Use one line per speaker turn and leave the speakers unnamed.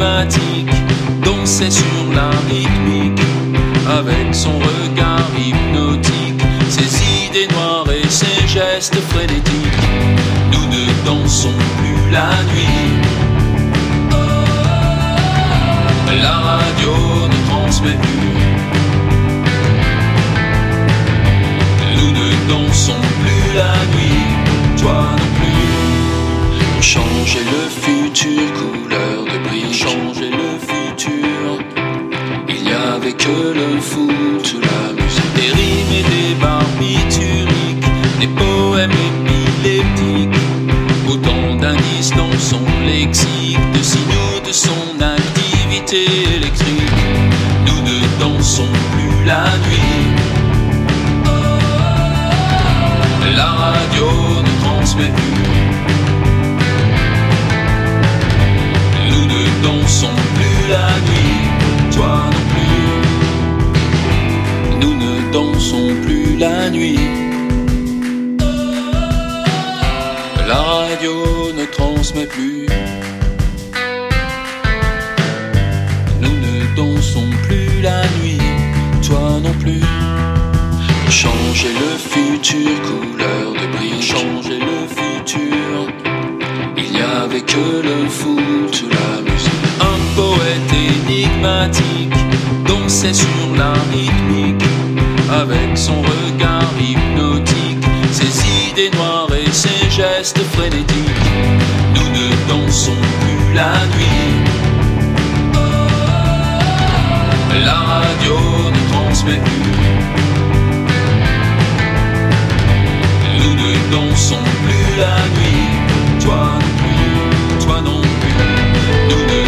énigmatique, dansait sur la rythmique, avec son regard hypnotique, ses idées noires et ses gestes frénétiques. Nous ne dansons plus la nuit. La radio ne transmet plus. Nous ne dansons plus la nuit, toi non plus. Pour changer le futur, son lexique, de signaux de son activité électrique. Nous ne dansons plus la nuit. La radio ne transmet plus. Nous ne dansons plus la nuit, toi non plus. Nous ne dansons plus la nuit. Radio ne transmet plus. Nous ne dansons plus la nuit, toi non plus. Changer le futur, couleur de bris, changer le futur. Il n'y avait que le foot, la musique. Un poète énigmatique dansait sur la rythmique, avec son regard hypnotique, des noirs et ses gestes frénétiques. Nous ne dansons plus la nuit. La radio ne transmet plus. Nous ne dansons plus la nuit. Toi non plus, toi non plus. Nous ne